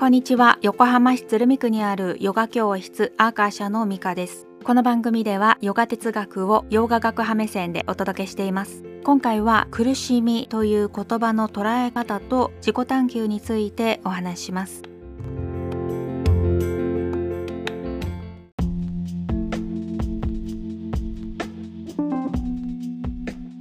こんにちは。横浜市鶴見区にあるヨガ教室アーカーシャのミカです。この番組ではヨガ哲学をヨガ学派目線でお届けしています。今回は苦しみという言葉の捉え方と自己探求についてお話しします。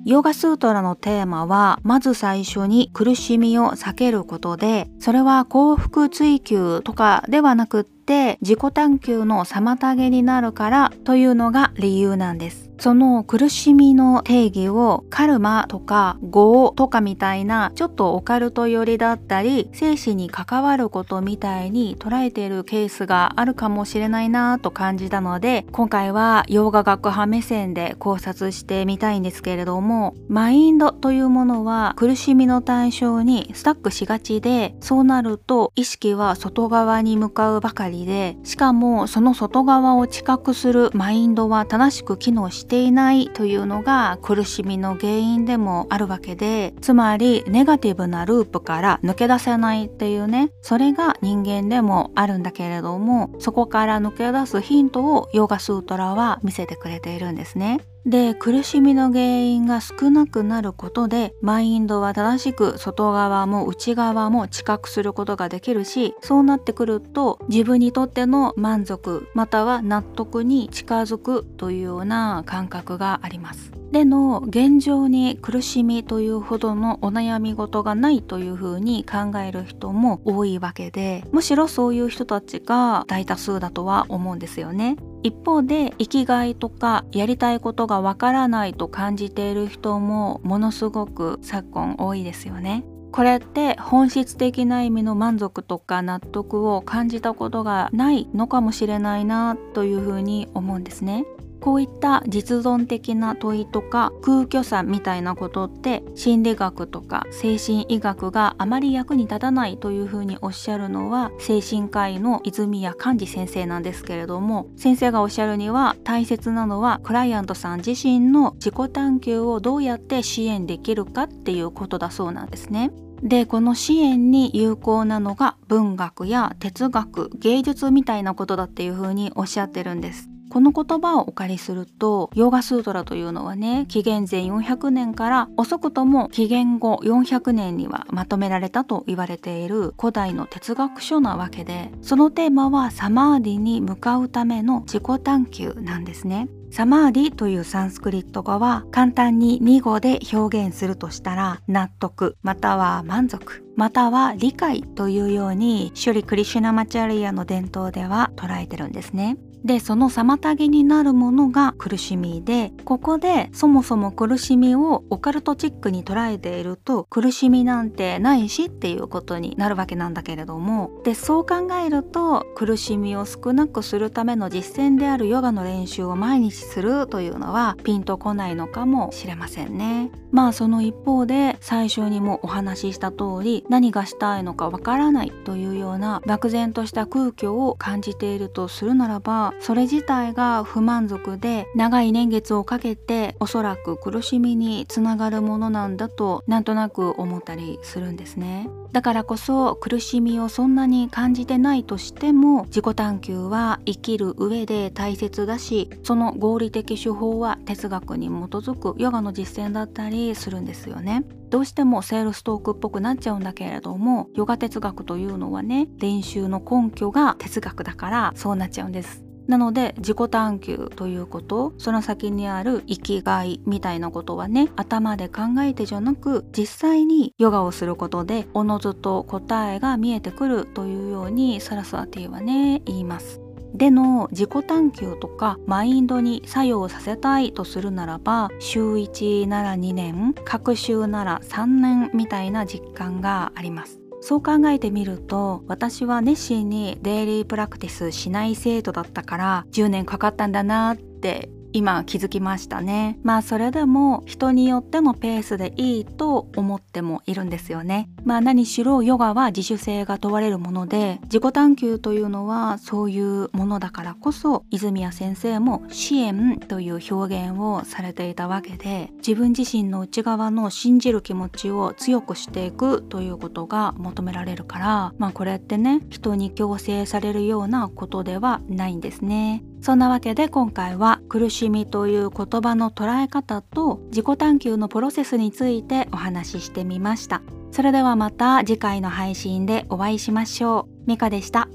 ヨガスートラのテーマはまず最初に苦しみを避けることでそれは幸福追求とかではなくって自己探求の妨げになるからというのが理由なんです。その苦しみの定義をカルマとか業とかみたいなちょっとオカルト寄りだったり生死に関わることみたいに捉えているケースがあるかもしれないなと感じたので今回は洋画学派目線で考察してみたいんですけれどもマインドというものは苦しみの対象にスタックしがちでそうなると意識は外側に向かうばかりでしかもその外側を知覚するマインドは正しく機能していないというのが苦しみの原因でもあるわけでつまりネガティブなループから抜け出せないっていうねそれが人間でもあるんだけれどもそこから抜け出すヒントをヨガスートラは見せてくれているんですね。で苦しみの原因が少なくなることでマインドは正しく外側も内側も知覚することができるしそうなってくると自分にとっての満足または納得に近づくというような感覚があります。での現状に苦しみというほどのお悩み事がないというふうに考える人も多いわけでむしろそういう人たちが大多数だとは思うんですよね。一方で生きがいとかやりたいことがわからないと感じている人もものすごく昨今多いですよね。これって本質的な意味の満足とか納得を感じたことがないのかもしれないなというふうに思うんですね。こういった実存的な問いとか空虚さみたいなことって心理学とか精神医学があまり役に立たないというふうにおっしゃるのは精神科医の泉谷寛治先生なんですけれども先生がおっしゃるには大切なのはクライアントさん自身の自己探求をどうやって支援できるかっていうことだそうなんですね。でこの支援に有効なのが文学や哲学芸術みたいなことだっていうふうにおっしゃってるんですこの言葉をお借りするとヨーガスートラというのはね紀元前400年から遅くとも紀元後400年にはまとめられたと言われている古代の哲学書なわけでそのテーマはサマーディに向かうための自己探求なんですね。サマーディというサンスクリット語は簡単に2語で表現するとしたら納得または満足または理解というようにシュリ・クリシュナマチャリアの伝統では捉えてるんですね。でその妨げになるものが苦しみでここでそもそも苦しみをオカルトチックに捉えていると苦しみなんてないしっていうことになるわけなんだけれどもでそう考えると苦しみを少なくするための実践であるヨガの練習を毎日するというのはピンとこないのかもしれませんね。まあその一方で最初にもお話しした通り何がしたいのかわからないというような漠然とした空虚を感じているとするならばそれ自体が不満足で長い年月をかけておそらく苦しみにつながるものなんだとなんとなく思ったりするんですね。だからこそ苦しみをそんなに感じてないとしても自己探求は生きる上で大切だしその合理的手法は哲学に基づくヨガの実践だったりするんですよね。どうしてもセールストークっぽくなっちゃうんだけれどもヨガ哲学というのはね練習の根拠が哲学だからそうなっちゃうんです。なので自己探求ということその先にある生きがいみたいなことはね頭で考えてじゃなく実際にヨガをすることでおのずと答えが見えてくるというようにサラスワティはね言います。での自己探求とかマインドに作用させたいとするならば週1なら2年各週なら3年みたいな実感があります。そう考えてみると私は熱心にデイリープラクティスしない生徒だったから10年かかったんだなって今気づきましたね。まあそれでも人によってのペースでいいと思ってもいるんですよね。まあ何しろヨガは自主性が問われるもので自己探求というのはそういうものだからこそ泉谷先生も支援という表現をされていたわけで自分自身の内側の信じる気持ちを強くしていくということが求められるからまあこれってね人に強制されるようなことではないんですね。そんなわけで今回は苦しみという言葉の捉え方と自己探求のプロセスについてお話ししてみました。それではまた次回の配信でお会いしましょう。ミカでした。